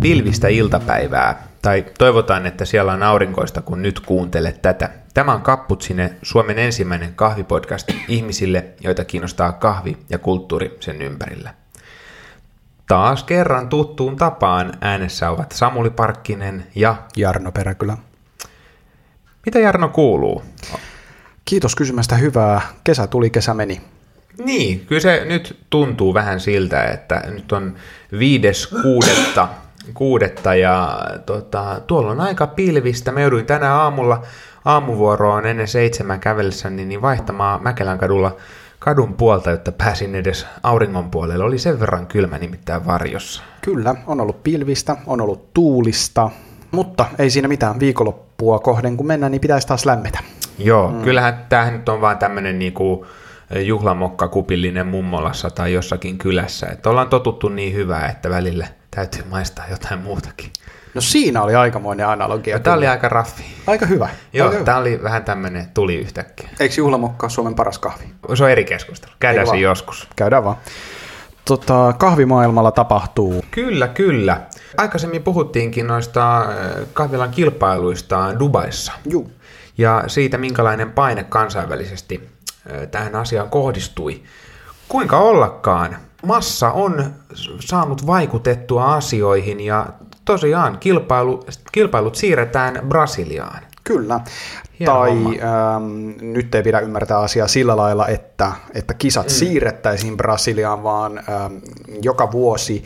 Pilvistä iltapäivää, tai toivotaan, että siellä on aurinkoista, kun nyt kuuntelet tätä. Tämä on Kapputsine, Suomen ensimmäinen kahvipodcast ihmisille, joita kiinnostaa kahvi ja kulttuuri sen ympärillä. Taas kerran tuttuun tapaan äänessä ovat Samuli Parkkinen ja Jarno Peräkylä. Mitä Jarno kuuluu? Kiitos kysymästä hyvää. Kesä tuli, kesä meni. Niin, kyllä se nyt tuntuu vähän siltä, että nyt on viides kuudetta, kuudetta ja tota, tuolla on aika pilvistä. Me jouduin tänä aamulla aamuvuoroon ennen seitsemän kävellessäni niin vaihtamaan Mäkelän kadulla kadun puolta, jotta pääsin edes auringon puolelle. Oli sen verran kylmä nimittäin varjossa. Kyllä, on ollut pilvistä, on ollut tuulista, mutta ei siinä mitään viikonloppua kohden, kun mennään, niin pitäisi taas lämmetä. Joo, mm. kyllähän tämähän nyt on vaan tämmöinen niinku juhlamokka kupillinen mummolassa tai jossakin kylässä. Että ollaan totuttu niin hyvää, että välillä täytyy maistaa jotain muutakin. No siinä oli aikamoinen analogia. No, tämä oli aika raffi. Aika hyvä. Joo, aika tämä oli vähän tämmöinen tuli yhtäkkiä. Eikö juhlamokka ole Suomen paras kahvi? Se on eri keskustelu. Käydään se joskus. Käydään vaan. Tota, kahvimaailmalla tapahtuu. Kyllä, kyllä. Aikaisemmin puhuttiinkin noista kahvilan kilpailuista Dubaissa. Juu. Ja siitä, minkälainen paine kansainvälisesti tähän asiaan kohdistui. Kuinka ollakaan, massa on saanut vaikutettua asioihin ja tosiaan kilpailu, kilpailut siirretään Brasiliaan. Kyllä. Hieno tai ähm, nyt ei pidä ymmärtää asiaa sillä lailla, että, että kisat mm. siirrettäisiin Brasiliaan, vaan ähm, joka vuosi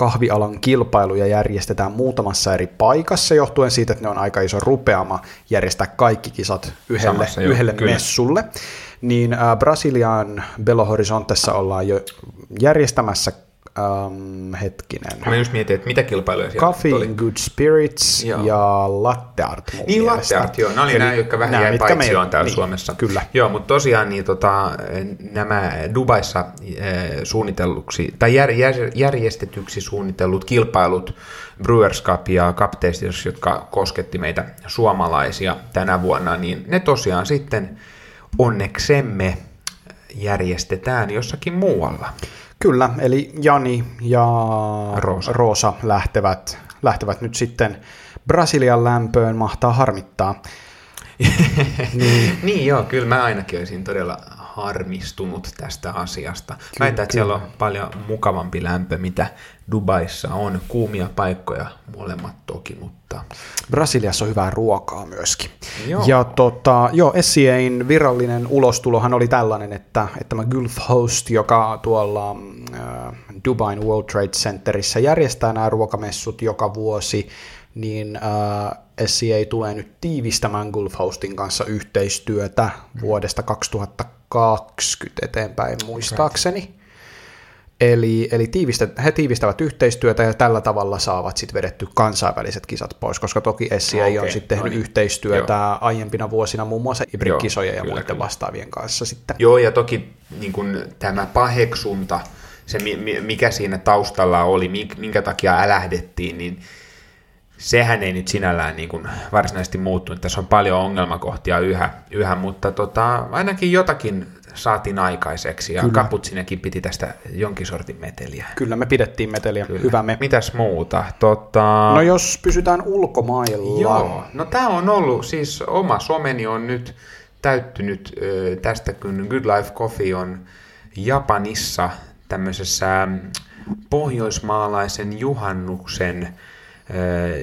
kahvialan kilpailuja järjestetään muutamassa eri paikassa, johtuen siitä, että ne on aika iso rupeama järjestää kaikki kisat yhdelle, Samassa, yhdelle jo, messulle. Niin äh, Brasilian Belo Horizontessa ollaan jo järjestämässä Um, hetkinen. Mä just mietin, että mitä kilpailuja siellä Coffee in Good Spirits joo. ja Latte Art Niin mielestä. Latte Art, joo. Nämä oli nämä, jotka vähän jäi paitsi on täällä niin, Suomessa. Kyllä. Joo, mutta tosiaan niin, tota, nämä Dubaissa eh, suunnitelluksi, tai jär, jär, järjestetyksi suunnitellut kilpailut Brewers Cup ja Cup Tasters, jotka kosketti meitä suomalaisia tänä vuonna, niin ne tosiaan sitten onneksemme järjestetään jossakin muualla. Kyllä, eli Jani ja Roosa, Roosa lähtevät, lähtevät nyt sitten Brasilian lämpöön, mahtaa harmittaa. niin. niin joo, kyllä mä ainakin olisin todella harmistunut tästä asiasta. Väitän, että siellä on paljon mukavampi lämpö, mitä Dubaissa on. Kuumia paikkoja molemmat toki, mutta... Brasiliassa on hyvää ruokaa myöskin. Joo. Ja tota, joo, SCAin virallinen ulostulohan oli tällainen, että, että tämä Gulf Host, joka tuolla äh, Dubain World Trade Centerissä järjestää nämä ruokamessut joka vuosi, niin äh, SCA tulee nyt tiivistämään Gulf Hostin kanssa yhteistyötä vuodesta 2020 eteenpäin muistaakseni. Eli, eli tiivistä, he tiivistävät yhteistyötä ja tällä tavalla saavat sitten vedetty kansainväliset kisat pois, koska toki SCA okay, on sitten tehnyt no niin. yhteistyötä Joo. aiempina vuosina muun muassa Ibrik-kisojen ja muiden kyllä. vastaavien kanssa sitten. Joo, ja toki niin kun tämä paheksunta, se mikä siinä taustalla oli, minkä takia älähdettiin, niin sehän ei nyt sinällään niin kuin varsinaisesti muuttunut. Tässä on paljon ongelmakohtia yhä, yhä mutta tota, ainakin jotakin saatiin aikaiseksi ja Kaputsinekin piti tästä jonkin sortin meteliä. Kyllä, me pidettiin meteliä. Kyllä. Hyvä me. Mitäs muuta? Tota... No jos pysytään ulkomailla. Joo, no tämä on ollut, siis oma someni on nyt täyttynyt tästä, kun Good Life Coffee on Japanissa tämmöisessä pohjoismaalaisen juhannuksen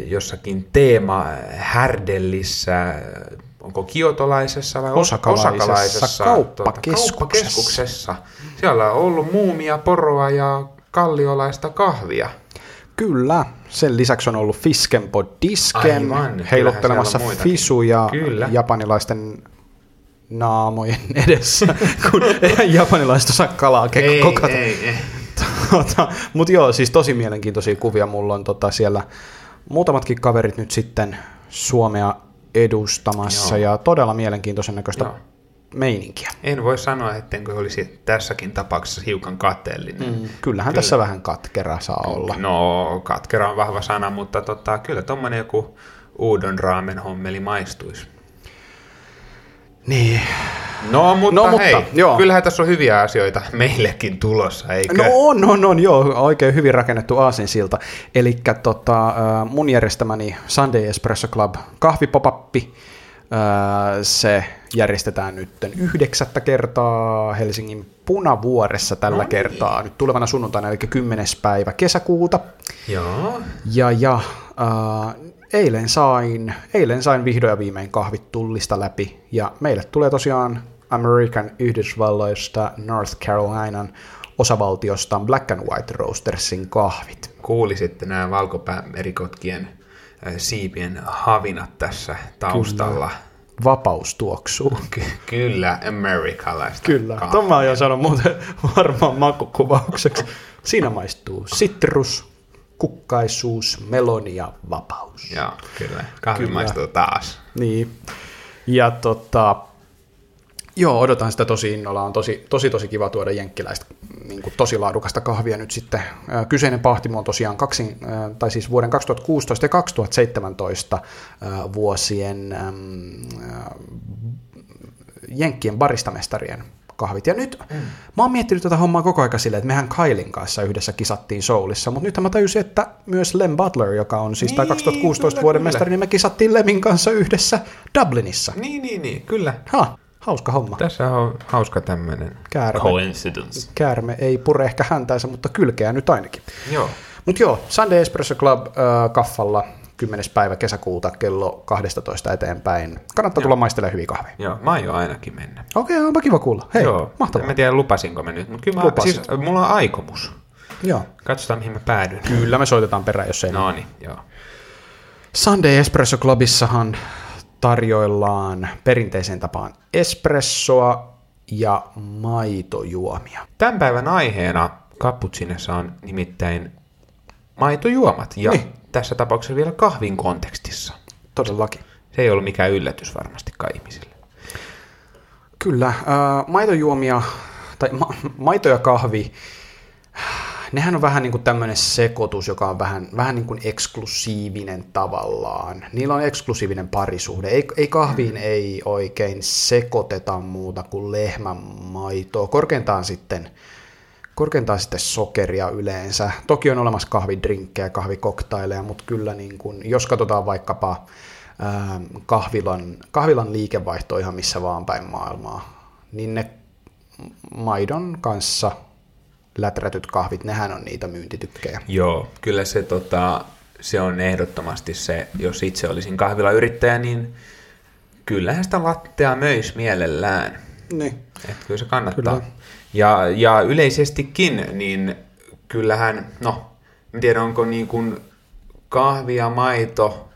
jossakin teema härdellissä, onko kiotolaisessa vai osakalaisessa, osakalaisessa kauppakeskuksessa. Tuota, kauppakeskuksessa. Siellä on ollut muumia, poroa ja kalliolaista kahvia. Kyllä. Sen lisäksi on ollut Fiskenpod Disken Aivan, heiluttelemassa fisuja Kyllä. japanilaisten naamojen edessä, kun japanilaiset osaa kalaa ei, kokata. Ei, ei. Tota, Mutta joo, siis tosi mielenkiintoisia kuvia. Mulla on tota siellä muutamatkin kaverit nyt sitten Suomea edustamassa joo. ja todella mielenkiintoisen näköistä joo. meininkiä. En voi sanoa, ettenkö olisi tässäkin tapauksessa hiukan kateellinen. Mm, kyllähän kyllä. tässä vähän katkera saa olla. No, katkera on vahva sana, mutta tota, kyllä tuommoinen joku uudon raamen hommeli maistuisi. Niin. No, mutta, No, mutta, hei, joo. kyllähän tässä on hyviä asioita meillekin tulossa, eikö? No on, on, on, joo, oikein hyvin rakennettu aasinsilta. Eli tota, äh, mun järjestämäni Sunday Espresso Club kahvipopappi, äh, se järjestetään nyt yhdeksättä kertaa Helsingin Punavuoressa tällä No kertaa, nyt tulevana sunnuntaina, eli 10. päivä kesäkuuta. Joo. Ja, ja äh, eilen, sain, eilen sain vihdoin ja viimein kahvit tullista läpi, ja meille tulee tosiaan American Yhdysvalloista North Carolinan osavaltiosta Black and White Roastersin kahvit. Kuulisitte nämä valkopäämerikotkien äh, siipien havinat tässä taustalla. Vapaus tuoksuu. Ky- kyllä, amerikkalaista. Kyllä, kahvia. tuon mä aion sanoa muuten varmaan makukuvaukseksi. Siinä maistuu sitrus, kukkaisuus, meloni ja vapaus. Joo, kyllä. Kahvi Kyllä. maistuu taas. Niin. Ja tota, joo, odotan sitä tosi innolla. On tosi, tosi, tosi kiva tuoda jenkkiläistä niin kuin tosi laadukasta kahvia nyt sitten. Kyseinen pahtimo on tosiaan kaksi, ää, tai siis vuoden 2016 ja 2017 ää, vuosien äm, Jenkkien baristamestarien kahvit. Ja nyt mm. mä oon miettinyt tätä hommaa koko ajan silleen, että mehän Kailin kanssa yhdessä kisattiin Soulissa, mutta nyt mä tajusin, että myös Lem Butler, joka on siis niin, Niin, 2016 kyllä, vuoden kyllä. mestari, niin me kisattiin Lemin kanssa yhdessä Dublinissa. Niin, niin, niin, kyllä. Ha, hauska homma. Tässä on hauska tämmöinen Käärme. coincidence. Käärme ei pure ehkä häntänsä, mutta kylkeä nyt ainakin. Joo. Mutta joo, Sunday Espresso Club äh, kaffalla 10. päivä kesäkuuta kello 12 eteenpäin. Kannattaa tulla maistelemaan hyviä kahvia. Joo, mä aion ainakin mennä. Okei, onpa kiva kuulla. Hei, Joo, mahtavaa. En tiedä lupasinko mä nyt, mutta kyllä mä, Lupasit. siis, mulla on aikomus. Joo. Katsotaan mihin mä päädyn. Kyllä me soitetaan perään, jos ei. No niin, joo. Sunday Espresso Clubissahan tarjoillaan perinteiseen tapaan espressoa ja maitojuomia. Tämän päivän aiheena Cappuccinossa on nimittäin maitojuomat, ja Niin. Tässä tapauksessa vielä kahvin kontekstissa. Todellakin. Se ei ollut mikään yllätys varmastikaan ihmisille. Kyllä, äh, maitojuomia, tai ma- maito ja kahvi, nehän on vähän niin kuin tämmöinen sekoitus, joka on vähän, vähän niin kuin eksklusiivinen tavallaan. Niillä on eksklusiivinen parisuhde. Ei, ei kahviin ei oikein sekoiteta muuta kuin lehmän maitoa. Korkeintaan sitten, korkeintaan sitten sokeria yleensä. Toki on olemassa kahvidrinkkejä, kahvikoktaileja, mutta kyllä niin kuin, jos katsotaan vaikkapa ää, kahvilan, kahvilan liikevaihto ihan missä vaan päin maailmaa, niin ne maidon kanssa läträtyt kahvit, nehän on niitä myyntitykkejä. Joo, kyllä se, tota, se on ehdottomasti se, jos itse olisin kahvilayrittäjä, niin kyllähän sitä lattea möis mielellään. Niin. Että kyllä se kannattaa. Kyllä. Ja, ja yleisestikin, niin kyllähän, no, en tiedä onko niin kuin kahvi ja maito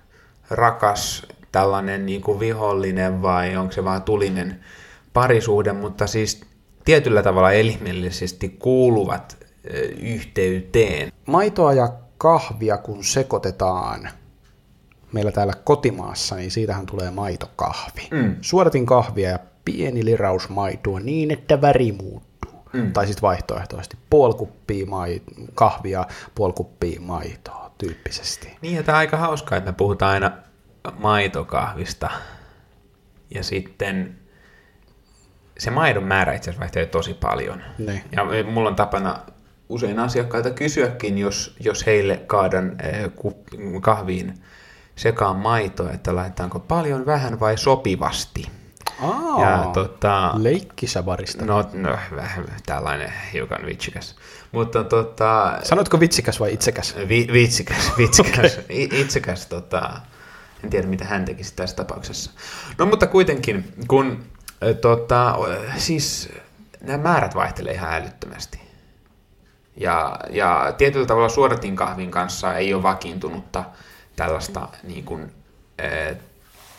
rakas tällainen niin kuin vihollinen vai onko se vaan tulinen parisuhde, mutta siis tietyllä tavalla elimellisesti kuuluvat yhteyteen. Maitoa ja kahvia kun sekoitetaan meillä täällä kotimaassa, niin siitähän tulee maitokahvi. Mm. Suodatin kahvia ja pieni liraus maitoa niin, että väri muuttuu. Mm. Tai sitten vaihtoehtoisesti puoli kuppia mai- kahvia, puoli kuppia maitoa tyyppisesti. Niin, että aika hauskaa, että me puhutaan aina maitokahvista. Ja sitten se maidon määrä itse asiassa vaihtelee tosi paljon. Niin. Ja mulla on tapana usein asiakkailta kysyäkin, jos, jos heille kaadan eh, kahviin sekaan maitoa, että laitetaanko paljon, vähän vai sopivasti. Aa, Ja tota, leikkisä barista. no, no vähän tällainen hiukan vitsikäs. Mutta tota, Sanoitko vitsikäs vai itsekäs? Vi, vitsikäs, vitsikäs, okay. itsekäs, tota, en tiedä mitä hän tekisi tässä tapauksessa. No mutta kuitenkin, kun tota, siis nämä määrät vaihtelee ihan älyttömästi. Ja, ja tietyllä tavalla suodatin kahvin kanssa ei ole vakiintunutta tällaista niin kuin,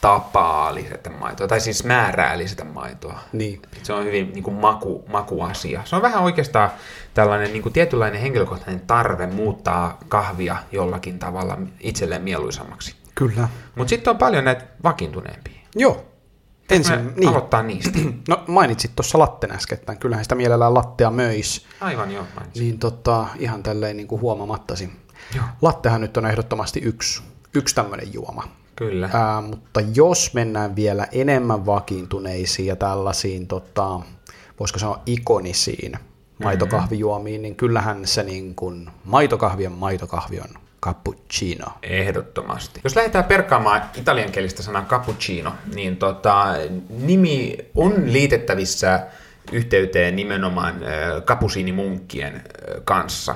tapaa lisätä maitoa, tai siis määrää lisätä maitoa. Niin. Se on hyvin niin kuin maku, makuasia. Se on vähän oikeastaan tällainen niin kuin tietynlainen henkilökohtainen tarve muuttaa kahvia jollakin tavalla itselleen mieluisammaksi. Kyllä. Mutta sitten on paljon näitä vakiintuneempia. Joo. Ensin, niin. aloittaa niistä. No mainitsit tuossa latten äskettäin, kyllähän sitä mielellään lattea möis. Aivan joo, mainitsin. Niin tota, ihan tälleen niin kuin huomamattasi. Joo. Lattehan nyt on ehdottomasti yksi, yksi tämmöinen juoma. Kyllä. Ää, mutta jos mennään vielä enemmän vakiintuneisiin ja tällaisiin, tota, voisiko sanoa ikonisiin maitokahvijuomiin, mm-hmm. niin kyllähän se niin kuin maitokahvien maitokahvi on cappuccino. Ehdottomasti. Jos lähdetään perkaamaan italiankielistä sanaa cappuccino, niin tota, nimi on liitettävissä yhteyteen nimenomaan kapusiinimunkkien kanssa.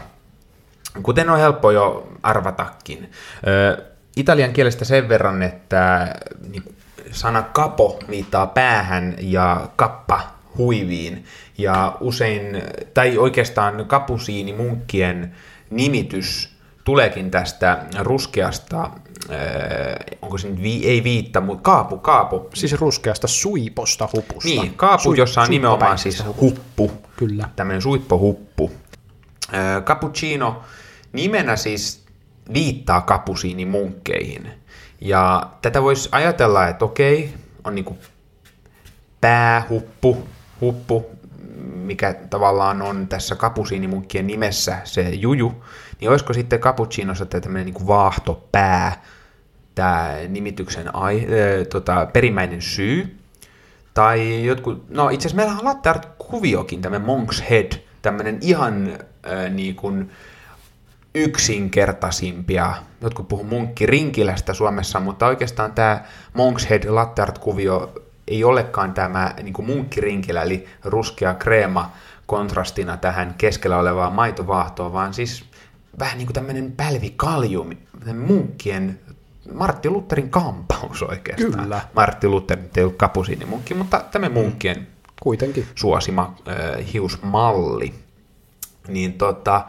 Kuten on helppo jo arvatakin. Italian kielestä sen verran, että niin sana kapo viittaa päähän ja kappa huiviin. Ja usein, tai oikeastaan kapusiinimunkkien nimitys tuleekin tästä ruskeasta, äh, onko se nyt vi, ei viitta, mutta kaapu, kaapu. Siis ruskeasta suiposta hupusta. Niin, kaapu, Sui, jossa on nimenomaan siis huppu. Kyllä. Tämmöinen suippohuppu. Äh, cappuccino nimenä siis viittaa kapusiinimunkkeihin. Ja tätä voisi ajatella, että okei, on niinku päähuppu, huppu, mikä tavallaan on tässä kapusiinimunkkien nimessä se juju, niin olisiko sitten cappuccinossa tämmöinen niin vaahtopää, tämä nimityksen ai, äh, tota, perimmäinen syy, tai jotkut, no itse asiassa meillä on latte art-kuviokin, tämmöinen Monk's Head, tämmöinen ihan äh, niin kuin yksinkertaisimpia, jotkut puhuu munkkirinkkilästä Suomessa, mutta oikeastaan tämä Monk's Head latte art-kuvio ei olekaan tämä niin munkkirinkilä, eli ruskea kreema kontrastina tähän keskellä olevaan maitovaahtoon, vaan siis vähän niin kuin tämmöinen pälvikalju, munkkien Martti Lutherin kampaus oikeastaan. Kyllä. Martti Luther ei ollut kapusiinimunkki, mutta tämä munkkien mm. Kuitenkin. suosima äh, hiusmalli. Niin tota,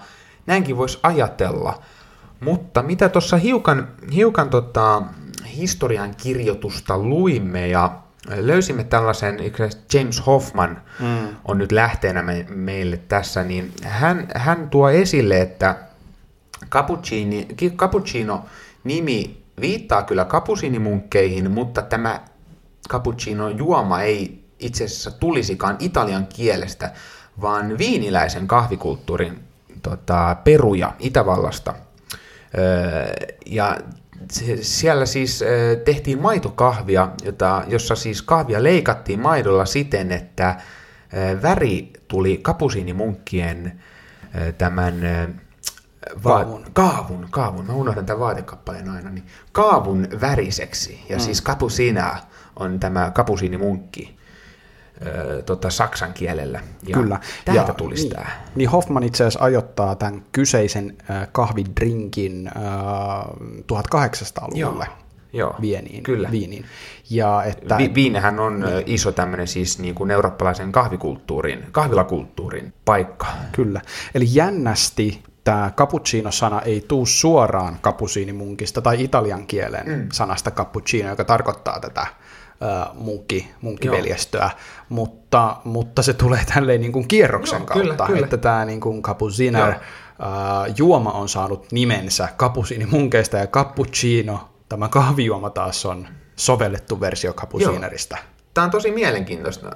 näinkin voisi ajatella. Mutta mitä tuossa hiukan, hiukan tota, historian kirjoitusta luimme ja löysimme tällaisen, James Hoffman mm. on nyt lähteenä me, meille tässä, niin hän, hän tuo esille, että cappuccino-nimi viittaa kyllä kapusiinimunkkeihin, mutta tämä cappuccino-juoma ei itse asiassa tulisikaan italian kielestä, vaan viiniläisen kahvikulttuurin tota, peruja Itävallasta. Öö, ja siellä siis tehtiin maitokahvia, jota, jossa siis kahvia leikattiin maidolla siten, että väri tuli kapusiinimunkkien tämän va- kaavun. kaavun, kaavun, mä unohdan tämän vaatekappaleen aina, niin kaavun väriseksi. Ja mm. siis kapusina on tämä kapusiinimunkki tota, saksan kielellä. Ja Kyllä. Täältä ja, tulisi niin, tämä. Niin Hoffman itse asiassa ajoittaa tämän kyseisen äh, kahvidrinkin äh, 1800-luvulle. Joo. Joo, viiniin. Kyllä. viiniin. Ja että, Vi- viinehän on niin. iso tämmöinen siis niin kuin eurooppalaisen kahvikulttuurin, kahvilakulttuurin paikka. Kyllä. Eli jännästi tämä cappuccino-sana ei tuu suoraan kapusiinimunkista tai italian kielen mm. sanasta cappuccino, joka tarkoittaa tätä munkki, munkkiveljestöä, mutta, mutta se tulee tälleen niin kuin kierroksen Joo, kautta, kyllä, kyllä. että tämä niin kuin cappucciner juoma on saanut nimensä kapusiinimunkeista ja cappuccino, tämä kahvijuoma taas on sovellettu versio cappuccinerista. Joo. Tämä on tosi mielenkiintoista.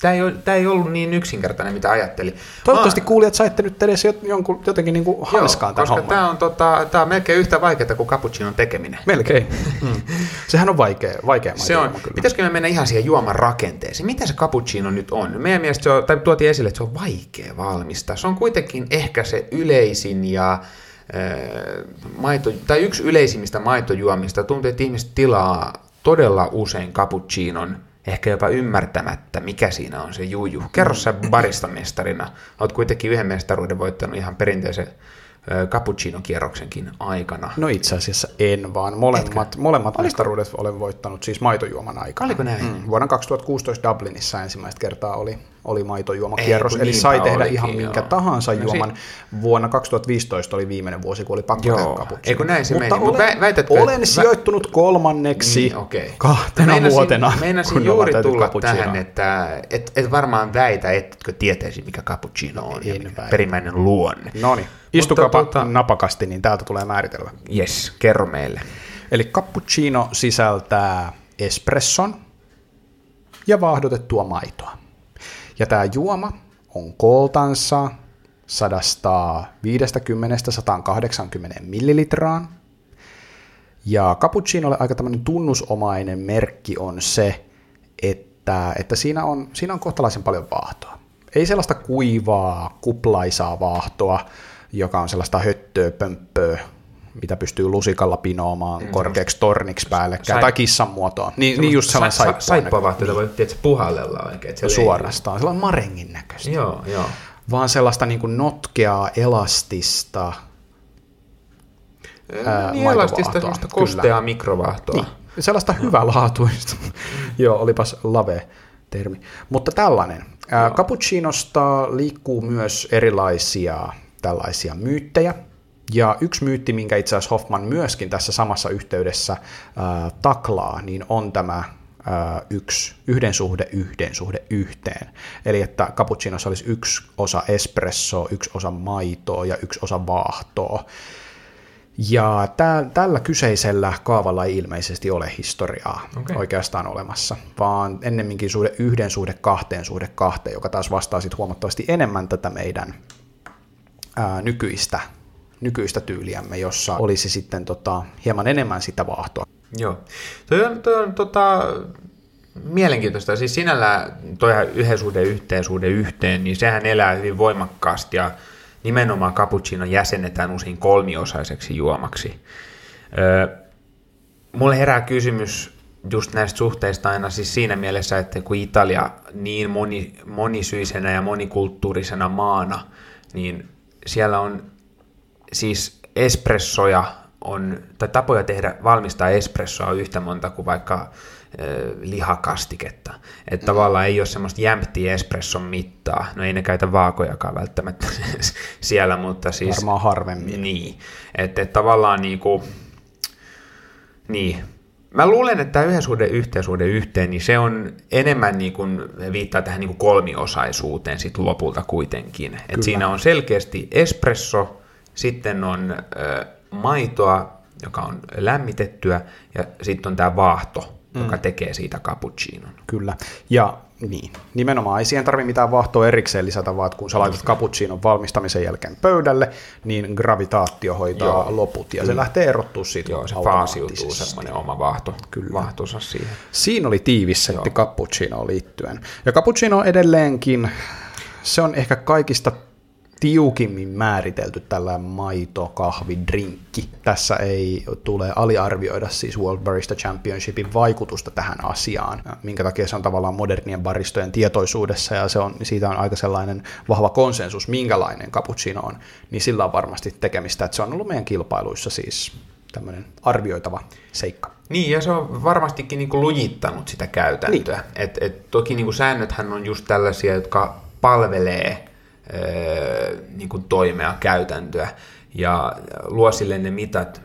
Tämä ei, ole, tämä ei ollut niin yksinkertainen, mitä ajattelin. Toivottavasti Mä... kuulijat saitte nyt edes jonkun, jotenkin niin kuin hanskaan Joo, koska tämä on, tota, tämä on melkein yhtä vaikeaa kuin cappuccinon tekeminen. Melkein. Mm. Sehän on vaikea, vaikea se on. Kyllä. Pitäisikö me mennä ihan siihen juoman rakenteeseen? Mitä se cappuccino nyt on? Meidän mielestä se on, tai tuotiin esille, että se on vaikea valmistaa. Se on kuitenkin ehkä se yleisin ja maito, tai yksi yleisimmistä maitojuomista. Tuntuu, että ihmiset tilaa todella usein cappuccinon ehkä jopa ymmärtämättä, mikä siinä on se juju. Kerro sä baristamestarina. Olet kuitenkin yhden mestaruuden voittanut ihan perinteisen cappuccino-kierroksenkin aikana. No itse asiassa en, vaan molemmat, molemmat mestaruudet olen voittanut siis maitojuoman aikana. Oliko näin? Mm. Vuonna 2016 Dublinissa ensimmäistä kertaa oli, oli maitojuomakierros, eli sai tehdä olikin, ihan minkä joo. tahansa no, juoman. Si- Vuonna 2015 oli viimeinen vuosi, kun oli pakko joo. tehdä. Eikö näin se Mutta meni? Olen, väitätkö, olen että... sijoittunut kolmanneksi niin, okay. kahtena meinasin, vuotena. Meinasin juuri tulla tähän, että et, et varmaan väitä, etkö tietäisi, mikä cappuccino on en ja perimmäinen luonne. No niin. Istukapa tota, napakasti, niin täältä tulee määritelmä. Yes, kerro meille. Eli cappuccino sisältää espresson ja vaahdotettua maitoa. Ja tämä juoma on kooltansa 150-180 millilitraan. Ja cappuccinolle aika tämmöinen tunnusomainen merkki on se, että, että siinä, on, siinä on kohtalaisen paljon vaahtoa. Ei sellaista kuivaa, kuplaisaa vaahtoa, joka on sellaista höttöä, pömppöä, mitä pystyy lusikalla pinoomaan mm, korkeaksi torniksi päällekkäin, sai... tai kissan muotoon. Niin, niin just sellainen sa- saippua. vaahtoa, niin. voi tietysti puhallella oikein. Se Suorastaan, sellainen marengin näköistä. Joo, joo. Vaan sellaista niin kuin notkeaa, elastista, ää, niin elastista, sellaista kosteaa mikrovaahtoa. Niin, sellaista no. hyvälaatuista. Joo, olipas lave termi. Mutta tällainen. Ää, cappuccinosta liikkuu myös erilaisia tällaisia myyttejä, ja yksi myytti, minkä itse asiassa Hoffman myöskin tässä samassa yhteydessä ää, taklaa, niin on tämä ää, yksi, yhden suhde, yhden suhde yhteen. Eli että cappuccinossa olisi yksi osa espresso, yksi osa maitoa ja yksi osa vaahtoa. Ja tä, tällä kyseisellä kaavalla ei ilmeisesti ole historiaa okay. oikeastaan olemassa, vaan ennemminkin suhde yhden suhde kahteen suhde kahteen, joka taas vastaa sitten huomattavasti enemmän tätä meidän ää, nykyistä nykyistä tyyliämme, jossa olisi sitten tota, hieman enemmän sitä vaahtoa. Joo. Toi on, toi on tota, mielenkiintoista. Siis sinällään toi yhden suhde yhteen suhde yhteen, niin sehän elää hyvin voimakkaasti ja nimenomaan cappuccino jäsennetään usein kolmiosaiseksi juomaksi. Öö, mulle herää kysymys just näistä suhteista aina siis siinä mielessä, että kun Italia niin moni, monisyisenä ja monikulttuurisena maana, niin siellä on siis espressoja on, tai tapoja tehdä, valmistaa espressoa on yhtä monta kuin vaikka lihakastiketta. Että mm. tavallaan ei ole semmoista jämptiä espresson mittaa. No ei ne käytä vaakojakaan välttämättä siellä, mutta siis... Varmaan harvemmin. Niin. Että et tavallaan niinku... Niin. Mä luulen, että tämä yhden suhde yhteen suhde yhteen, niin se on enemmän niin kuin, viittaa tähän niin kuin kolmiosaisuuteen sit lopulta kuitenkin. Et siinä on selkeästi espresso, sitten on ö, maitoa, joka on lämmitettyä, ja sitten on tämä vaahto, mm. joka tekee siitä cappuccinon. Kyllä, ja niin, nimenomaan ei siihen tarvitse mitään vaahtoa erikseen lisätä, vaan kun sä laitat cappuccinon valmistamisen jälkeen pöydälle, niin gravitaatio hoitaa Joo. loput, ja Kyllä. se lähtee erottua siitä Joo, se faasiutuu semmoinen oma vaahto, Kyllä. vaahtonsa siihen. Siinä oli tiivis setti cappuccinoon liittyen. Ja cappuccino edelleenkin, se on ehkä kaikista tiukimmin määritelty tällä maito, kahvi, drinkki. Tässä ei tule aliarvioida siis World Barista Championshipin vaikutusta tähän asiaan, minkä takia se on tavallaan modernien baristojen tietoisuudessa ja se on, siitä on aika sellainen vahva konsensus, minkälainen cappuccino on, niin sillä on varmasti tekemistä, että se on ollut meidän kilpailuissa siis tämmöinen arvioitava seikka. Niin, ja se on varmastikin niin kuin lujittanut sitä käytäntöä. Niin. Et, et, toki niin kuin säännöthän on just tällaisia, jotka palvelee niin kuin toimea, käytäntöä ja luo sille ne mitat,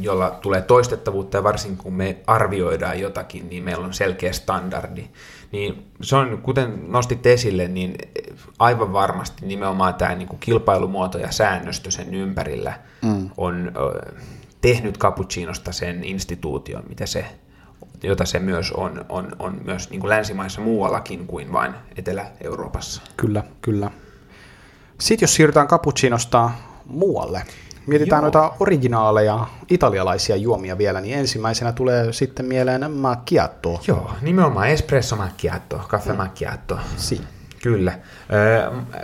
jolla tulee toistettavuutta ja varsinkin kun me arvioidaan jotakin, niin meillä on selkeä standardi. Niin se on, kuten nostit esille, niin aivan varmasti nimenomaan tämä niin kuin kilpailumuoto ja säännöstö sen ympärillä mm. on tehnyt cappuccinosta sen instituution, mitä se, jota se myös on, on, on myös niin kuin länsimaissa muuallakin kuin vain Etelä-Euroopassa. Kyllä, kyllä. Sitten jos siirrytään cappuccinosta muualle, mietitään Joo. noita originaaleja italialaisia juomia vielä, niin ensimmäisenä tulee sitten mieleen macchiato. Joo, nimenomaan espresso macchiato, caffè mm. macchiato. Si. Kyllä.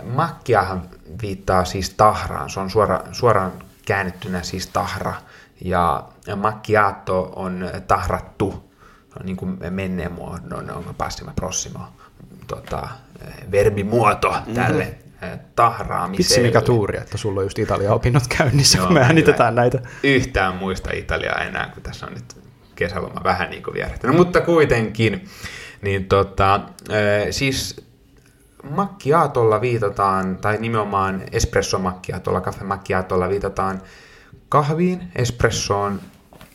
Macchiahan viittaa siis tahraan, se on suora, suoraan käännettynä siis tahra. Ja macchiato on tahrattu, on niin kuin menneen muodon, onko passima prossimo tota, verbimuoto tälle, mm-hmm tahraamiselle. Vitsi mikä tuuri, että sulla on just Italia-opinnot käynnissä, Joo, kun me äänitetään näitä. Yhtään muista Italiaa enää, kun tässä on nyt kesäloma vähän niin kuin vierähtänyt, mutta kuitenkin. Niin tota, siis macchiatolla viitataan, tai nimenomaan espresso macchiatolla, caffè macchiatolla viitataan kahviin, espressoon,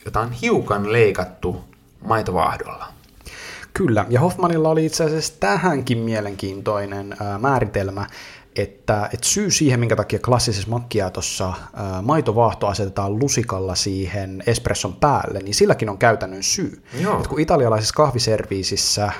jota on hiukan leikattu maitovaahdolla. Kyllä, ja Hoffmanilla oli itse asiassa tähänkin mielenkiintoinen ää, määritelmä, että, että syy siihen, minkä takia klassisessa macchiatossa ää, maitovaahto asetetaan lusikalla siihen espresson päälle, niin silläkin on käytännön syy. Et kun italialaisessa kahviserviisissä ää,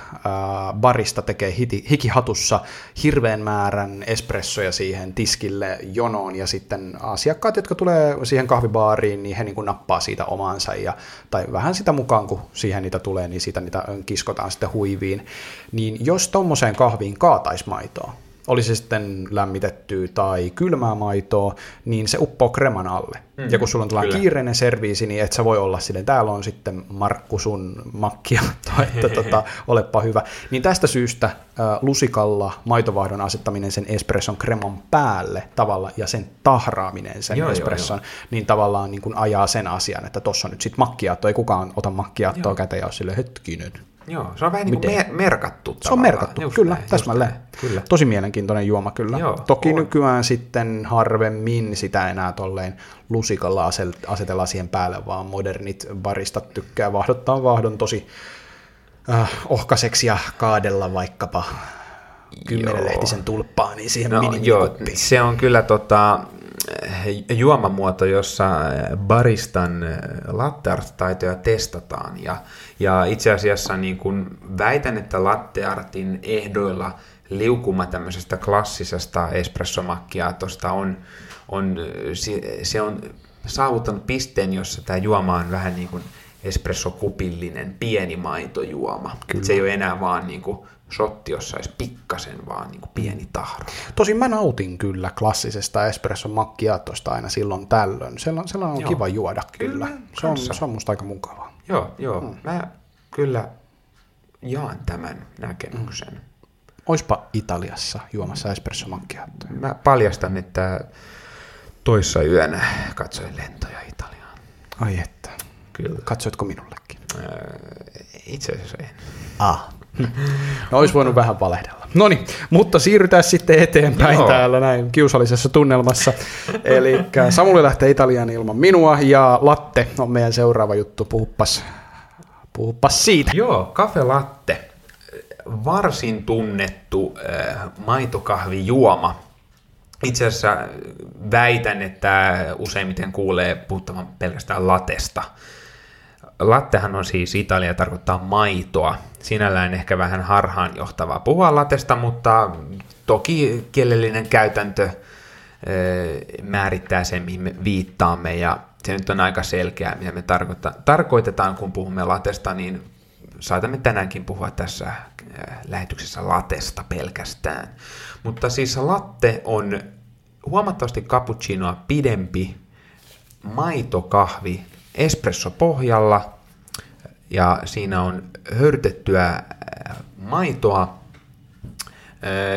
barista tekee hiti, hikihatussa hirveän määrän espressoja siihen tiskille jonoon, ja sitten asiakkaat, jotka tulee siihen kahvibaariin, niin he niin kuin nappaa siitä omaansa, ja, tai vähän sitä mukaan, kun siihen niitä tulee, niin siitä niitä kiskotaan sitten huiviin. Niin jos tuommoiseen kahviin kaataisi maitoa, oli se sitten lämmitetty tai kylmää maitoa, niin se uppoo kreman alle. Mm, ja kun sulla on tällainen kiireinen serviisi, niin et sä voi olla silleen, täällä on sitten Markku sun makkia, että tota, olepa hyvä. Niin tästä syystä äh, lusikalla maitovahdon asettaminen sen espresson kreman päälle tavalla ja sen tahraaminen sen joo, espresson, joo, joo. niin tavallaan niin kuin ajaa sen asian, että tuossa on nyt sitten makkiaatto, ei kukaan ota makkiaattoa käteen ja ole silleen, hetkinen, Joo, se on vähän niin kuin me- merkattu. Se on merkattu, just kyllä, näin, täsmälleen. Kyllä. Tosi mielenkiintoinen juoma kyllä. Joo, Toki on. nykyään sitten harvemmin sitä enää tolleen lusikalla asetellaan siihen päälle, vaan modernit baristat tykkää vahdottaa vahdon tosi äh, ohkaseksi ja kaadella vaikkapa kymmenenlehtisen tulppaa, niin siihen no, joo, se on kyllä tota, juomamuoto, jossa baristan latteart-taitoja testataan. Ja, ja itse asiassa niin kun väitän, että latteartin ehdoilla liukuma tämmöisestä klassisesta espresso on, on, se on saavuttanut pisteen, jossa tämä juoma on vähän niin kuin espressokupillinen pieni maitojuoma. Kyllä. Se ei ole enää vaan niin kuin shotti, jossa olisi pikkasen vaan niin kuin pieni tahra. Tosin mä nautin kyllä klassisesta espresso macchiatosta aina silloin tällöin. Sellainen, sellainen on joo. kiva juoda kyllä. kyllä. Se, on, se on musta aika mukavaa. Joo, joo. Hmm. Mä kyllä jaan tämän näkemyksen. Hmm. Oispa Italiassa juomassa espresso macchiatoa. Mä paljastan, että toissa yönä katsoin lentoja Italiaan. Ai että. Kyllä. Katsoitko minullekin? itse asiassa en. Ah, No olisi voinut vähän valehdella. No niin, mutta siirrytään sitten eteenpäin Joo. täällä näin kiusallisessa tunnelmassa. Eli Samuli lähtee Italiaan ilman minua ja latte on meidän seuraava juttu. Puhuppas, puhuppas siitä. Joo, kafe latte. Varsin tunnettu äh, maitokahvijuoma. Itse asiassa väitän, että useimmiten kuulee puhuttavan pelkästään latesta. Lattehan on siis Italia tarkoittaa maitoa. Sinällään ehkä vähän harhaan johtavaa puhua latesta, mutta toki kielellinen käytäntö määrittää sen, mihin me viittaamme, ja se nyt on aika selkeää, mitä me tarkoitetaan, kun puhumme latesta, niin saatamme tänäänkin puhua tässä lähetyksessä latesta pelkästään. Mutta siis latte on huomattavasti cappuccinoa pidempi maitokahvi espresso pohjalla ja siinä on hörtettyä äh, maitoa äh,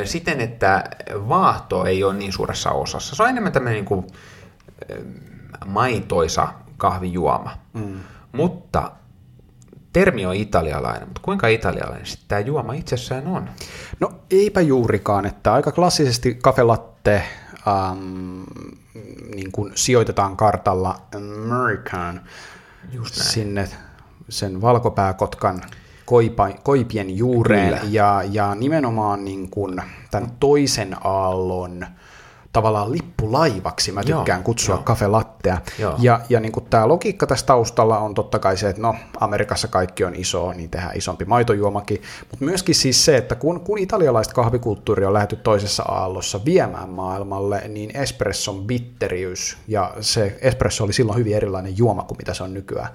siten, että vaahto ei ole niin suuressa osassa. Se on enemmän tämmöinen niin kuin äh, maitoisa kahvijuoma. Mm. Mutta termi on italialainen, mutta kuinka italialainen sitten tämä juoma itsessään on? No eipä juurikaan, että aika klassisesti kafelatte ähm, niin kuin sijoitetaan kartalla American Just sinne sen valkopääkotkan koipa, koipien juureen. Ja, ja nimenomaan niin kuin tämän toisen aallon tavallaan lippulaivaksi, mä tykkään Joo, kutsua kafe lattea. Ja, ja niin kuin tämä logiikka tässä taustalla on totta kai se, että no Amerikassa kaikki on iso, niin tehdään isompi maitojuomakin, mutta myöskin siis se, että kun, kun italialaista kahvikulttuuri on lähdetty toisessa aallossa viemään maailmalle, niin espresson bitteriys, ja se espresso oli silloin hyvin erilainen juoma kuin mitä se on nykyään,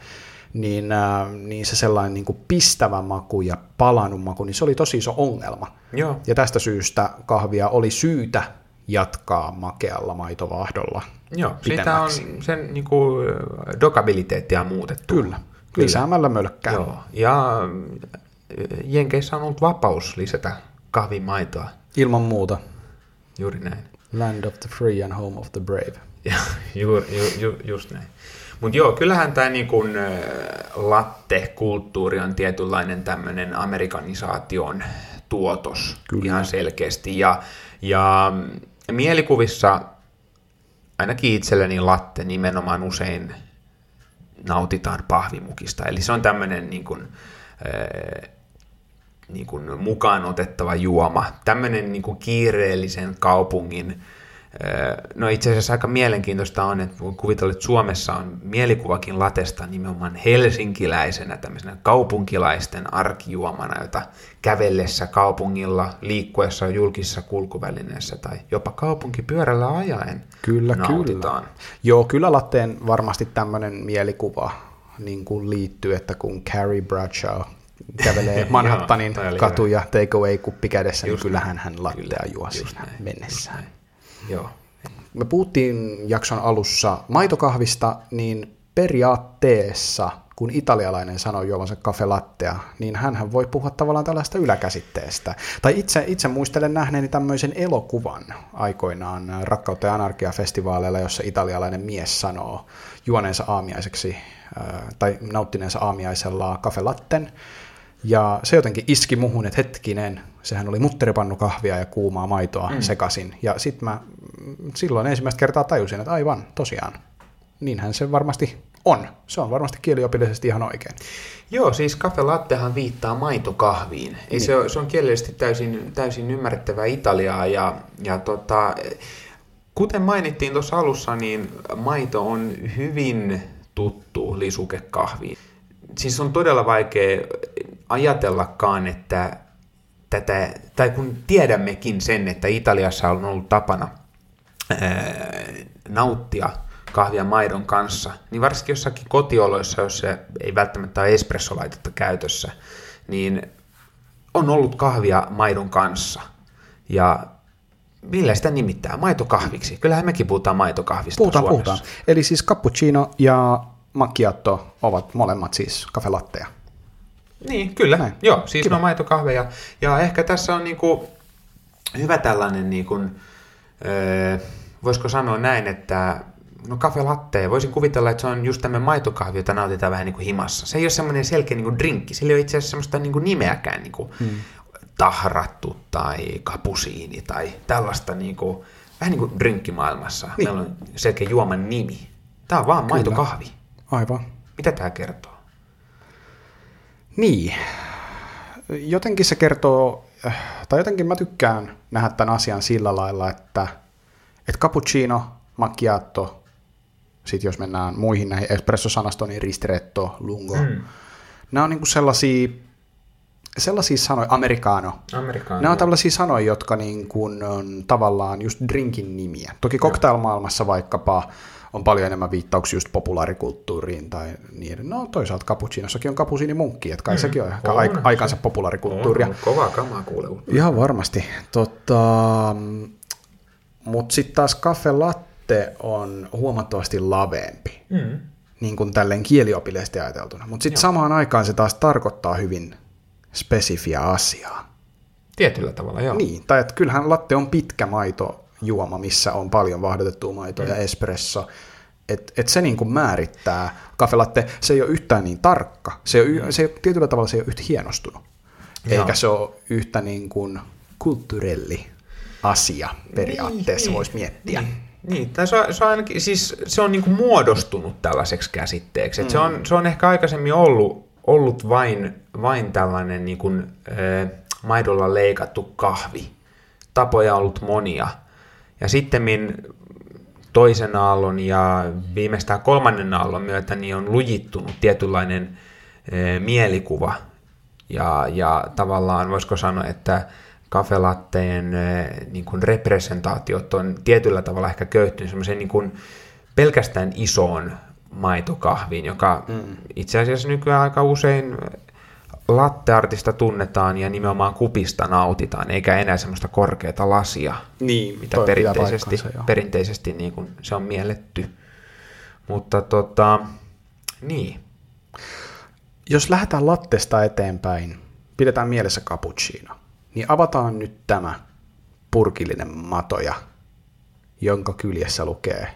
niin, äh, niin se sellainen niin kuin pistävä maku ja palannut maku, niin se oli tosi iso ongelma. Joo. Ja tästä syystä kahvia oli syytä jatkaa makealla maitovahdolla Joo, siitä on sen niin kuin, dokabiliteettia muutettu. Kyllä, Kyllä. lisäämällä mölkkää. Joo, ja Jenkeissä on ollut vapaus lisätä kahvimaitoa. Ilman muuta. Juuri näin. Land of the free and home of the brave. Ja, ju, ju, ju, just näin. Mutta joo, kyllähän tämä niinku, latte-kulttuuri on tietynlainen tämmöinen amerikanisaation tuotos Kyllä. ihan selkeästi. Ja, ja mielikuvissa ainakin itselleni latte nimenomaan usein nautitaan pahvimukista. Eli se on tämmöinen niin kuin, niin kuin mukaan otettava juoma. Tämmöinen niin kuin kiireellisen kaupungin No itse asiassa aika mielenkiintoista on, että kuvitella, että Suomessa on mielikuvakin latesta nimenomaan helsinkiläisenä, tämmöisenä kaupunkilaisten arkijuomana, jota kävellessä kaupungilla, liikkuessa julkisessa kulkuvälineessä tai jopa kaupunkipyörällä ajaen Kyllä, nautitaan. kyllä. Joo, kyllä latteen varmasti tämmöinen mielikuva niin kuin liittyy, että kun Carrie Bradshaw kävelee Manhattanin katuja takeaway-kuppi kädessä, niin kyllähän hän lattea kyllä, juo siinä mennessään. Näin. Joo. Me puhuttiin jakson alussa maitokahvista, niin periaatteessa, kun italialainen sanoo juovansa kafe lattea, niin hän voi puhua tavallaan tällaista yläkäsitteestä. Tai itse, itse muistelen nähneeni tämmöisen elokuvan aikoinaan Rakkautta ja anarkia-festivaaleilla, jossa italialainen mies sanoo juoneensa aamiaiseksi tai nauttineensa aamiaisella kafe latten, ja se jotenkin iski muhun, että hetkinen, sehän oli mutteripannukahvia ja kuumaa maitoa mm. sekasin. Ja sitten mä silloin ensimmäistä kertaa tajusin, että aivan, tosiaan, niinhän se varmasti on. Se on varmasti kieliopillisesti ihan oikein. Joo, siis kafe lattehan viittaa maitokahviin. Ei niin. se, ole, se on kielellisesti täysin, täysin ymmärrettävää Italiaa ja, ja tota, kuten mainittiin tuossa alussa, niin maito on hyvin tuttu lisukekahviin. Siis on todella vaikea ajatellakaan, että tätä, tai kun tiedämmekin sen, että Italiassa on ollut tapana ää, nauttia kahvia maidon kanssa, niin varsinkin jossakin kotioloissa, jos ei välttämättä ole espressolaitetta käytössä, niin on ollut kahvia maidon kanssa. Ja millä sitä nimittää? Maitokahviksi. Kyllähän mekin puhutaan maitokahvista Puhutaan, Suomessa. puhutaan. Eli siis cappuccino ja macchiato ovat molemmat siis kafelatteja. Niin, kyllä. Näin. Joo, siis Kiva. no maitokahveja. Ja ehkä tässä on niinku hyvä tällainen, niinku, öö, voisiko sanoa näin, että no kafe latte, voisin kuvitella, että se on just tämmöinen maitokahvi, jota nautitaan vähän niin kuin himassa. Se ei ole semmoinen selkeä niin kuin drinkki, sillä ei ole itse asiassa semmoista niin kuin nimeäkään, niin kuin hmm. tahrattu tai kapusiini tai tällaista niin kuin, vähän niin kuin drinkkimaailmassa. Niin. Meillä on selkeä juoman nimi. Tämä on vaan Kyllä. maitokahvi. Aivan. Mitä tämä kertoo? Niin, jotenkin se kertoo, tai jotenkin mä tykkään nähdä tämän asian sillä lailla, että, että cappuccino, macchiato, sitten jos mennään muihin näihin espresso-sanastoon, niin ristretto, lungo, mm. nämä on niin kuin sellaisia, sellaisia sanoja, americano. americano. Nämä on tällaisia sanoja, jotka niin kuin on tavallaan just drinkin nimiä. Toki cocktailmaailmassa vaikkapa on paljon enemmän viittauksia just populaarikulttuuriin tai niin. No toisaalta cappuccinossakin on munkki, että kai mm, sekin on ehkä on, aikansa se, populaarikulttuuria. On, kova kamaa kuule. Ihan varmasti. Tota, Mutta sitten taas cafe latte on huomattavasti laveempi, mm. niin kuin tälleen kieliopillisesti ajateltuna. Mutta sitten samaan aikaan se taas tarkoittaa hyvin spesifiä asiaa. Tietyllä tavalla, joo. Niin, tai että kyllähän latte on pitkä maito juoma, missä on paljon vahdotettua maitoa mm. ja espresso. Et, et se niin kuin määrittää kafelatte, se ei ole yhtään niin tarkka, se, ei ole, se ei, tietyllä tavalla se ei ole yhtä hienostunut, Joo. eikä se ole yhtä niin kuin kulttuurelli asia periaatteessa niin, voisi miettiä. Niin. Niin, tai se on, se on ainakin, siis se on niin kuin muodostunut tällaiseksi käsitteeksi. Mm. se, on, se on ehkä aikaisemmin ollut, ollut vain, vain tällainen niin kuin, maidolla leikattu kahvi. Tapoja on ollut monia. Ja sitten toisen aallon ja viimeistään kolmannen aallon myötä niin on lujittunut tietynlainen e, mielikuva. Ja, ja tavallaan voisiko sanoa, että kafelatteen e, niin kuin representaatiot on tietyllä tavalla ehkä köyhtynyt semmoiseen niin kuin pelkästään isoon maitokahviin, joka mm. itse asiassa nykyään aika usein latteartista tunnetaan ja nimenomaan kupista nautitaan, eikä enää semmoista korkeata lasia, niin, mitä perinteisesti, perinteisesti niin kuin se on mielletty. Mutta tota, niin. Jos lähdetään lattesta eteenpäin, pidetään mielessä cappuccino, niin avataan nyt tämä purkillinen matoja, jonka kyljessä lukee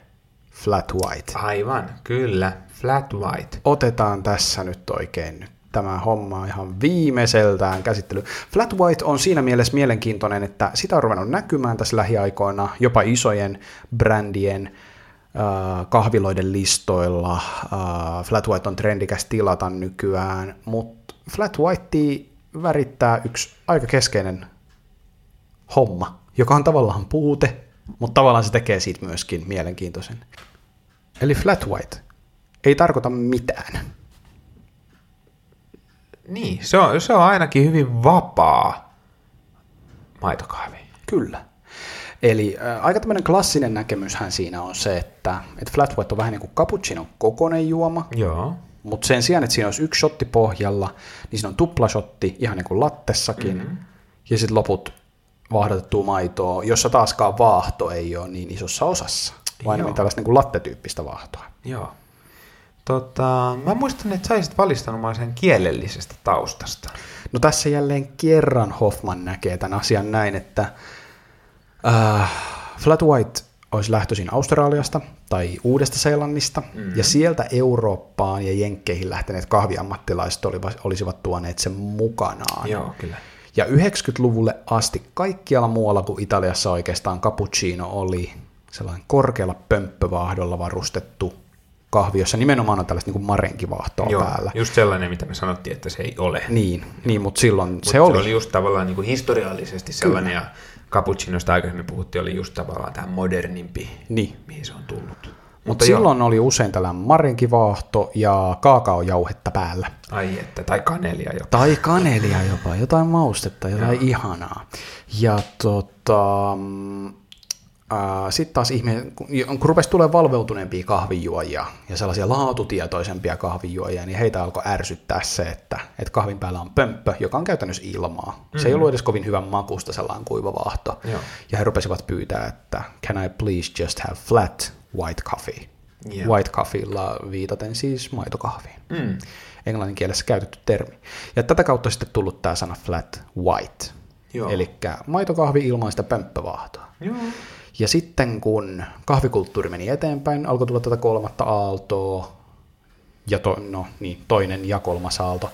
flat white. Aivan, kyllä, flat white. Otetaan tässä nyt oikein nyt tämä homma ihan viimeiseltään käsittely. Flat White on siinä mielessä mielenkiintoinen, että sitä on ruvennut näkymään tässä lähiaikoina jopa isojen brändien äh, kahviloiden listoilla. Äh, Flat White on trendikäs tilata nykyään, mutta Flat White värittää yksi aika keskeinen homma, joka on tavallaan puute, mutta tavallaan se tekee siitä myöskin mielenkiintoisen. Eli flat white ei tarkoita mitään. Niin, se on, se on ainakin hyvin vapaa maitokahvi. Kyllä. Eli äh, aika tämmöinen klassinen näkemyshän siinä on se, että, että flat white on vähän niin kuin cappuccino kokonen juoma. Joo. Mutta sen sijaan, että siinä olisi yksi shotti pohjalla, niin siinä on tuplashotti, ihan niin kuin lattessakin. Mm-hmm. Ja sitten loput vahdatettua maitoa, jossa taaskaan vaahto ei ole niin isossa osassa, vaan enemmän tällaista niin kuin lattetyyppistä vaahtoa. Joo. Tota, mä muistan, että sä olisit valistanut sen kielellisestä taustasta. No tässä jälleen kerran Hoffman näkee tämän asian näin, että äh, Flat White olisi lähtöisin Australiasta tai Uudesta-Seelannista, mm-hmm. ja sieltä Eurooppaan ja Jenkkeihin lähteneet kahviammattilaiset olisivat tuoneet sen mukanaan. Joo, kyllä. Ja 90-luvulle asti kaikkialla muualla kuin Italiassa oikeastaan cappuccino oli sellainen korkealla pömppövaahdolla varustettu kahvi, jossa nimenomaan on tällaista niin marenkivahtoa Joo, päällä. just sellainen, mitä me sanottiin, että se ei ole. Niin, niin mutta silloin Mut se oli. Se oli just tavallaan niin kuin historiallisesti sellainen, Kyllä. ja cappuccinosta aikaisemmin puhuttiin, oli just tavallaan tämä modernimpi, niin. mihin se on tullut. Mutta, Mutta silloin oli usein tällainen marenkivaahto ja kaakaojauhetta päällä. Ai että, tai kanelia jopa. Tai kanelia jopa, jotain maustetta, jotain Joo. ihanaa. Ja tota, sitten taas ihme, kun, kun rupesi tulemaan valveutuneempia kahvijuojia ja sellaisia laatutietoisempia kahvijuojia, niin heitä alkoi ärsyttää se, että, että kahvin päällä on pömppö, joka on käytännössä ilmaa. Mm-hmm. Se ei mm. ollut edes kovin hyvän makusta sellainen kuiva vaahto. Joo. Ja he rupesivat pyytää, että can I please just have flat white coffee? Yeah. White coffeella viitaten siis maitokahviin. Mm. Englannin kielessä käytetty termi. Ja tätä kautta sitten tullut tämä sana flat white. Eli maitokahvi ilman sitä pömppävaahtoa. Joo. Ja sitten kun kahvikulttuuri meni eteenpäin, alkoi tulla tätä kolmatta aaltoa, ja to, no, niin, toinen ja kolmas aalto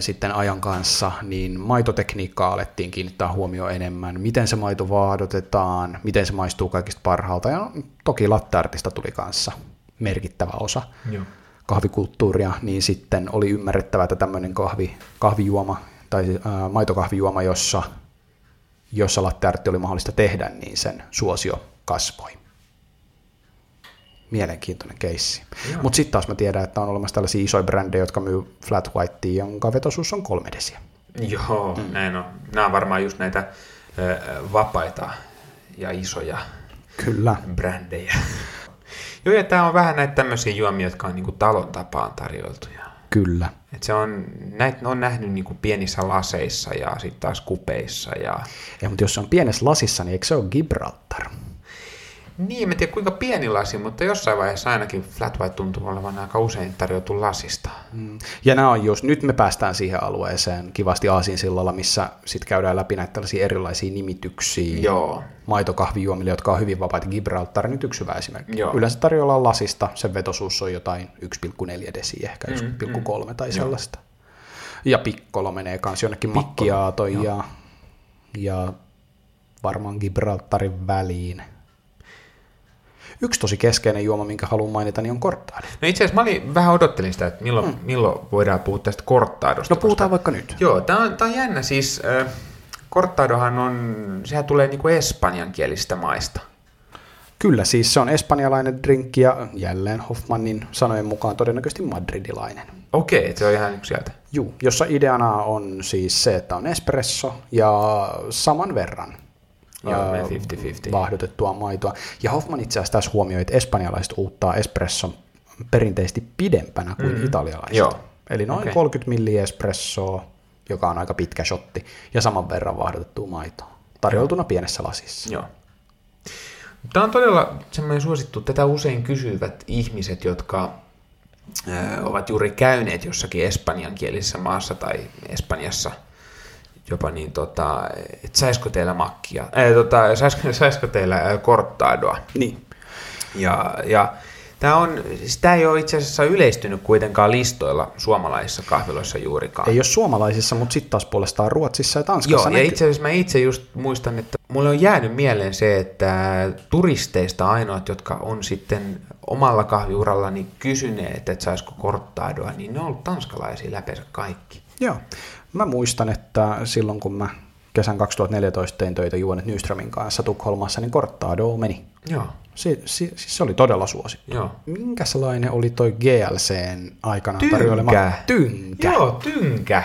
sitten ajan kanssa, niin maitotekniikkaa alettiin kiinnittää huomioon enemmän, miten se maito vaadotetaan, miten se maistuu kaikista parhaalta, ja toki latteartista tuli kanssa merkittävä osa Joo. kahvikulttuuria, niin sitten oli ymmärrettävä, että tämmöinen kahvi, kahvijuoma tai ää, maitokahvijuoma, jossa jossa latteartti oli mahdollista tehdä, niin sen suosio kasvoi. Mielenkiintoinen keissi. Mutta sitten taas mä tiedän, että on olemassa tällaisia isoja brändejä, jotka myy flat whitea, jonka vetosuus on kolme desiä. Joo, mm. näin on. Nämä on varmaan just näitä ö, vapaita ja isoja Kyllä. brändejä. Joo, ja tämä on vähän näitä tämmöisiä juomia, jotka on niinku talon tapaan tarjoltuja. Kyllä. Et se on, näitä on nähnyt niin kuin pienissä laseissa ja sitten taas kupeissa. Ja... ja, mutta jos se on pienessä lasissa, niin eikö se ole Gibraltar? Niin, en tiedä kuinka pieni lasi, mutta jossain vaiheessa ainakin flat white tuntuu olevan aika usein tarjottu lasista. Mm. Ja nämä on just, nyt me päästään siihen alueeseen kivasti Aasinsillalla, missä sitten käydään läpi näitä tällaisia erilaisia nimityksiä Joo. maitokahvijuomille, jotka on hyvin vapaita. Gibraltar nyt yksi hyvä esimerkki. Joo. Yleensä tarjolla lasista, sen vetosuus on jotain 1,4 desi, ehkä mm, 1,3 mm. tai sellaista. Joo. Ja pikkolo menee kanssa jonnekin makkiaatoon ja, ja varmaan Gibraltarin väliin. Yksi tosi keskeinen juoma, minkä haluan mainita, niin on korttaado. No itse asiassa mä olin, vähän odottelin sitä, että milloin, hmm. milloin voidaan puhua tästä korttaadosta. No puhutaan koska, vaikka nyt. Joo, tämä on, on jännä. Siis äh, korttaadohan on, sehän tulee niinku espanjankielistä maista. Kyllä, siis se on espanjalainen drinkki ja jälleen Hoffmannin sanojen mukaan todennäköisesti madridilainen. Okei, se on ihan yksi sieltä. Juu, jossa ideana on siis se, että on espresso ja saman verran Joo, 50-50. vaahdotettua maitoa. Ja Hoffman itse asiassa tässä huomioi, että espanjalaiset uuttaa espresson perinteisesti pidempänä kuin mm. italialaiset. Joo. Eli noin okay. 30 milli espressoa, joka on aika pitkä shotti, ja saman verran vaahdotettua maitoa. Tarjoltuna Joo. pienessä lasissa. Joo. Tämä on todella semmoinen suosittu. Tätä usein kysyvät ihmiset, jotka ovat juuri käyneet jossakin espanjankielisessä maassa tai Espanjassa – jopa niin, tota, että saisiko teillä makkia, äh, tota, saisiko, saisiko teillä korttaadoa. Niin. Ja, ja Tämä, on, siis tämä ei ole itse asiassa yleistynyt kuitenkaan listoilla suomalaisissa kahviloissa juurikaan. Ei ole suomalaisissa, mutta sitten taas puolestaan Ruotsissa ja Tanskassa. Joo, ja itse asiassa mä itse just muistan, että mulle on jäänyt mieleen se, että turisteista ainoat, jotka on sitten omalla kahviurallani kysyneet, että saisiko korttaadoa, niin ne on ollut tanskalaisia läpeensä kaikki. Joo. Mä muistan, että silloin kun mä kesän 2014 tein töitä Juonet Nyströmin kanssa Tukholmassa, niin Cortado meni. Joo. Si, si, siis se oli todella suosittu. Joo. Minkälainen oli toi GLCn aikana Tynkä. tarjoilema tynkä? Joo, tynkä.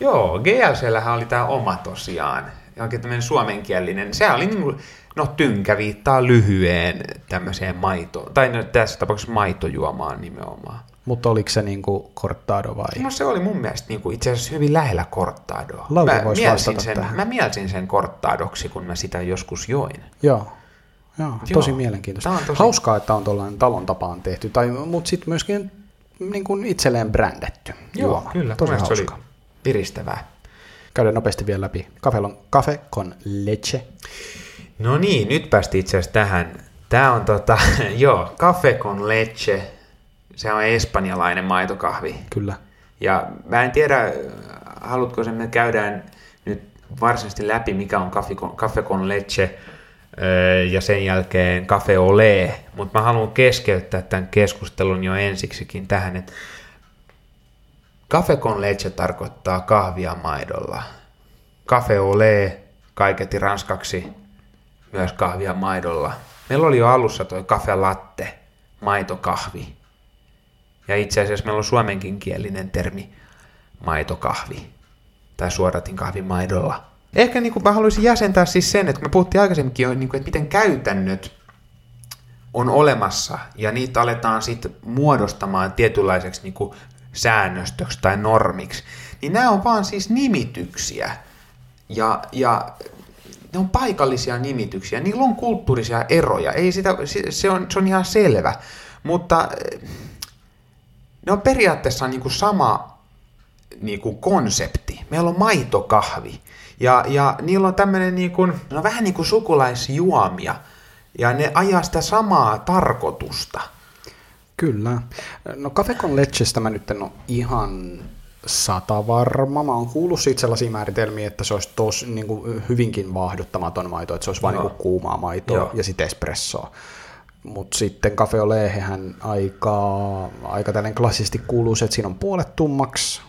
Joo, GLCllähän oli tämä oma tosiaan. Oikein tämmöinen suomenkielinen. Se oli niin kuin, no tynkä viittaa lyhyeen tämmöiseen maitoon. Tai no, tässä tapauksessa maitojuomaan nimenomaan. Mutta oliko se niinku Cortado vai? No se oli mun mielestä niin kuin itse asiassa hyvin lähellä Cortadoa. Lauri mä, mielsin sen, tähän. mä mielsin sen Cortadoksi, kun mä sitä joskus join. Joo. Joo, tosi Joo. mielenkiintoista. Tää on tosi- Hauskaa, että on tuollainen talon tapaan tehty, tai, mutta sitten myöskin niin kuin itselleen brändätty juoma. kyllä. Tosi. Se oli piristävää. Käydään nopeasti vielä läpi. Cafe, cafe con leche. No niin, nyt päästiin itse asiassa tähän. Tämä on tota, joo, Café con leche. Se on espanjalainen maitokahvi. Kyllä. Ja mä en tiedä, haluatko sen, me käydään nyt varsinaisesti läpi, mikä on Café con, leche ja sen jälkeen Café Olé, mutta mä haluan keskeyttää tämän keskustelun jo ensiksikin tähän, että Café con leche tarkoittaa kahvia maidolla. Café Olé, kaiketi ranskaksi, myös kahvia maidolla. Meillä oli jo alussa toi Café Latte, maitokahvi. Ja itse asiassa meillä on suomenkin kielinen termi maitokahvi. Tai suodatin kahvi maidolla. Ehkä niin kuin mä haluaisin jäsentää siis sen, että kun me puhuttiin aikaisemminkin jo, niin kuin, että miten käytännöt on olemassa ja niitä aletaan sitten muodostamaan tietynlaiseksi niin kuin säännöstöksi tai normiksi, niin nämä on vaan siis nimityksiä. Ja, ja ne on paikallisia nimityksiä, niillä on kulttuurisia eroja, ei sitä, se, on, se on ihan selvä, mutta ne on periaatteessa niin kuin sama niin kuin konsepti. Meillä on maitokahvi ja, ja niillä on tämmöinen niin kuin, no vähän niin kuin sukulaisjuomia ja ne ajaa sitä samaa tarkoitusta. Kyllä. No Cafe con lechestä mä nyt en ole ihan sata varma. Mä oon kuullut siitä sellaisia määritelmiä, että se olisi tos, niin kuin hyvinkin vaahdottamaton maito, että se olisi vain niin kuumaa maitoa Joo. ja sitten espressoa. Mutta sitten Cafe au Latehän aika, aika tällainen klassisesti kuuluu se, että siinä on puolet tummaksi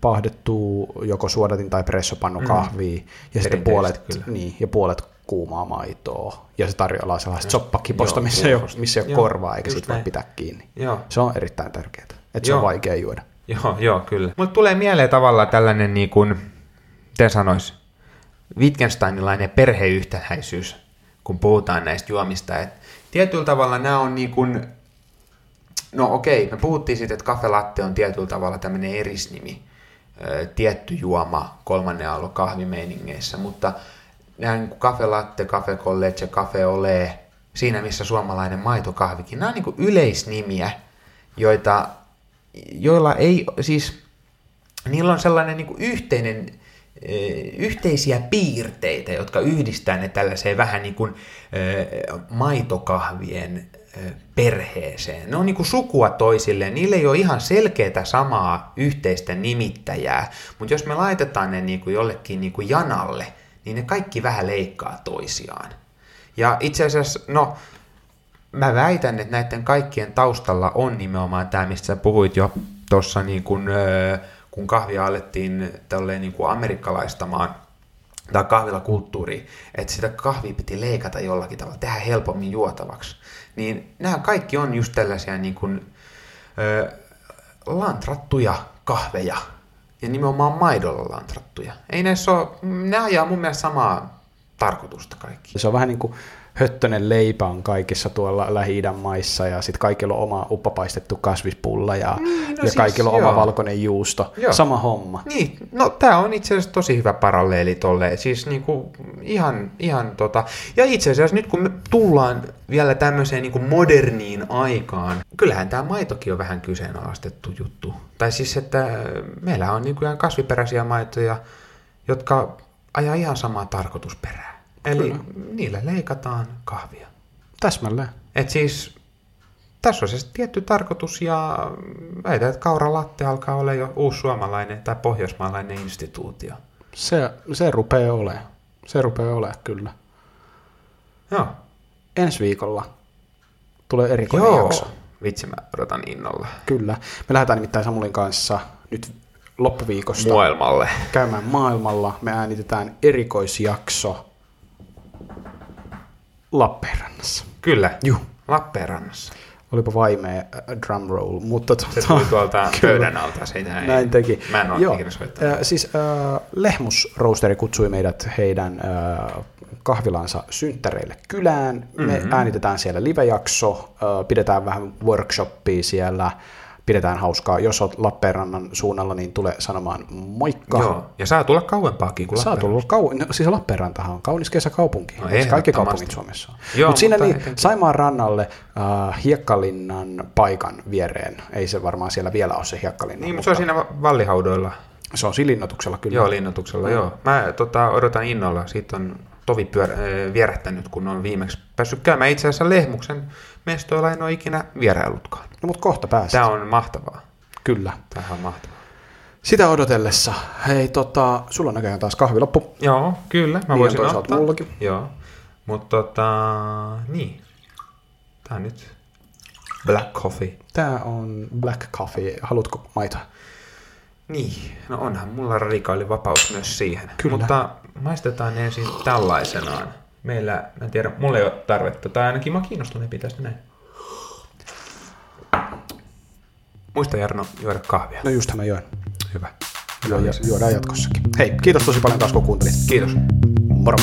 pahdettu joko suodatin tai pressopannu kahvia, ja sitten puolet, kyllä. niin, ja puolet kuumaa maitoa. Ja se tarjoaa sellaista soppakiposta, missä ei ole, missä ei ole korvaa, eikä siitä voi pitää kiinni. Joo. Se on erittäin tärkeää, että se on vaikea juoda. Joo, joo, kyllä. Mutta tulee mieleen tavallaan tällainen, niin kuin, miten sanois, Wittgensteinilainen perheyhtäläisyys, kun puhutaan näistä juomista. Et tietyllä tavalla nämä on niin kuin, no okei, me puhuttiin siitä, että kafe latte on tietyllä tavalla tämmöinen erisnimi, tietty juoma kolmannen aallon kahvimeiningeissä, mutta nämä niin kuin kafe latte, kafe ole, siinä missä suomalainen maitokahvikin, nämä on niin kuin yleisnimiä, joita, joilla ei, siis niillä on sellainen niin kuin yhteinen, yhteisiä piirteitä, jotka yhdistää ne tällaiseen vähän niin kuin eh, maitokahvien eh, perheeseen. Ne on niin kuin sukua toisilleen, niillä ei ole ihan selkeää samaa yhteistä nimittäjää, mutta jos me laitetaan ne niin kuin jollekin niin kuin janalle, niin ne kaikki vähän leikkaa toisiaan. Ja itse asiassa, no, mä väitän, että näiden kaikkien taustalla on nimenomaan tämä, mistä sä puhuit jo tuossa, niin kun, öö, kun kahvia alettiin tälleen niin kuin amerikkalaistamaan, tai kahvilakulttuuri, että sitä kahvia piti leikata jollakin tavalla, tehdä helpommin juotavaksi. Niin nämä kaikki on just tällaisia niin kuin, ö, lantrattuja kahveja, ja nimenomaan maidolla lantrattuja. Ei näissä ole, ne ajaa mun mielestä samaa tarkoitusta kaikki. Se on vähän niin kuin höttönen leipä on kaikissa tuolla Lähi-idän maissa ja sitten kaikilla on oma uppapaistettu kasvispulla ja, Niin, no ja siis kaikilla on joo. oma valkoinen juusto. Joo. Sama homma. Niin, no tämä on itse asiassa tosi hyvä paralleeli tolle, siis niinku ihan, ihan tota, ja itse asiassa nyt kun me tullaan vielä tämmöiseen niinku moderniin aikaan, kyllähän tämä maitokin on vähän kyseenalaistettu juttu. Tai siis, että meillä on niinku ihan kasviperäisiä maitoja, jotka ajaa ihan samaa tarkoitusperää. Eli Kyllä. niillä leikataan kahvia. Täsmälleen. Et siis tässä on se tietty tarkoitus ja väitän, että kauralatte alkaa olla jo uusi suomalainen tai pohjoismaalainen instituutio. Se, se rupeaa olemaan. Se rupeaa olemaan kyllä. Joo. Ensi viikolla tulee erikoinen Joo. jakso. Vitsi, mä odotan innolla. Kyllä. Me lähdetään nimittäin Samulin kanssa nyt loppuviikosta Maailmalle. käymään maailmalla. Me äänitetään erikoisjakso Lappeenrannassa. Kyllä. Juh. Lappeenrannassa. Olipa vaimea äh, drum roll, mutta Se tota, tuli tuolta pöydän alta. Sitä ei, Näin teki. Mä en ole Joo, ikinä soittanut. äh, siis äh, Lehmus Roasteri kutsui meidät heidän äh, kahvilansa synttäreille kylään. Me Mhm. mm-hmm. äänitetään siellä livejakso, äh, pidetään vähän workshoppia siellä, pidetään hauskaa. Jos olet Lappeenrannan suunnalla, niin tule sanomaan moikka. Joo. Ja saa tulla kauempaakin kuin Saa tulla kau- no, siis Lappeenrantahan on kaunis kesäkaupunki. No, kaikki kaupungit Suomessa on. Joo, Mut siinä niin, Saimaan rannalle äh, Hiekkalinnan paikan viereen. Ei se varmaan siellä vielä ole se Hiekkalinna. Niin, mutta se on siinä va- vallihaudoilla. se on siinä linnoituksella kyllä. Joo, linnoituksella, joo. Mä tota, odotan innolla. Siitä on tovi pyör- äh, vierähtänyt, kun on viimeksi päässyt käymään. Itse asiassa Lehmuksen mestoilla en ole ikinä vieraillutkaan. No, mutta kohta pääset. Tämä on mahtavaa. Kyllä. Tämä on mahtavaa. Sitä odotellessa. Hei, tota, sulla on näköjään taas kahvi loppu. Joo, kyllä. Mä Niin voisin ottaa. mullakin. Joo. Mutta tota, niin. Tää on nyt black coffee. Tää on black coffee. Haluatko maitoa? Niin, no onhan mulla radikaali vapaus myös siihen. Kyllä. Mutta maistetaan ensin tällaisenaan. Meillä, mä en tiedä, mulla ei ole tarvetta, tai ainakin mä kiinnostuneen tästä näin. Muista Jarno juoda kahvia. No just mä join. Hyvä. Joo, ja juodaan jatkossakin. Hei, kiitos tosi paljon taas kun kuuntelit. Kiitos. Moro.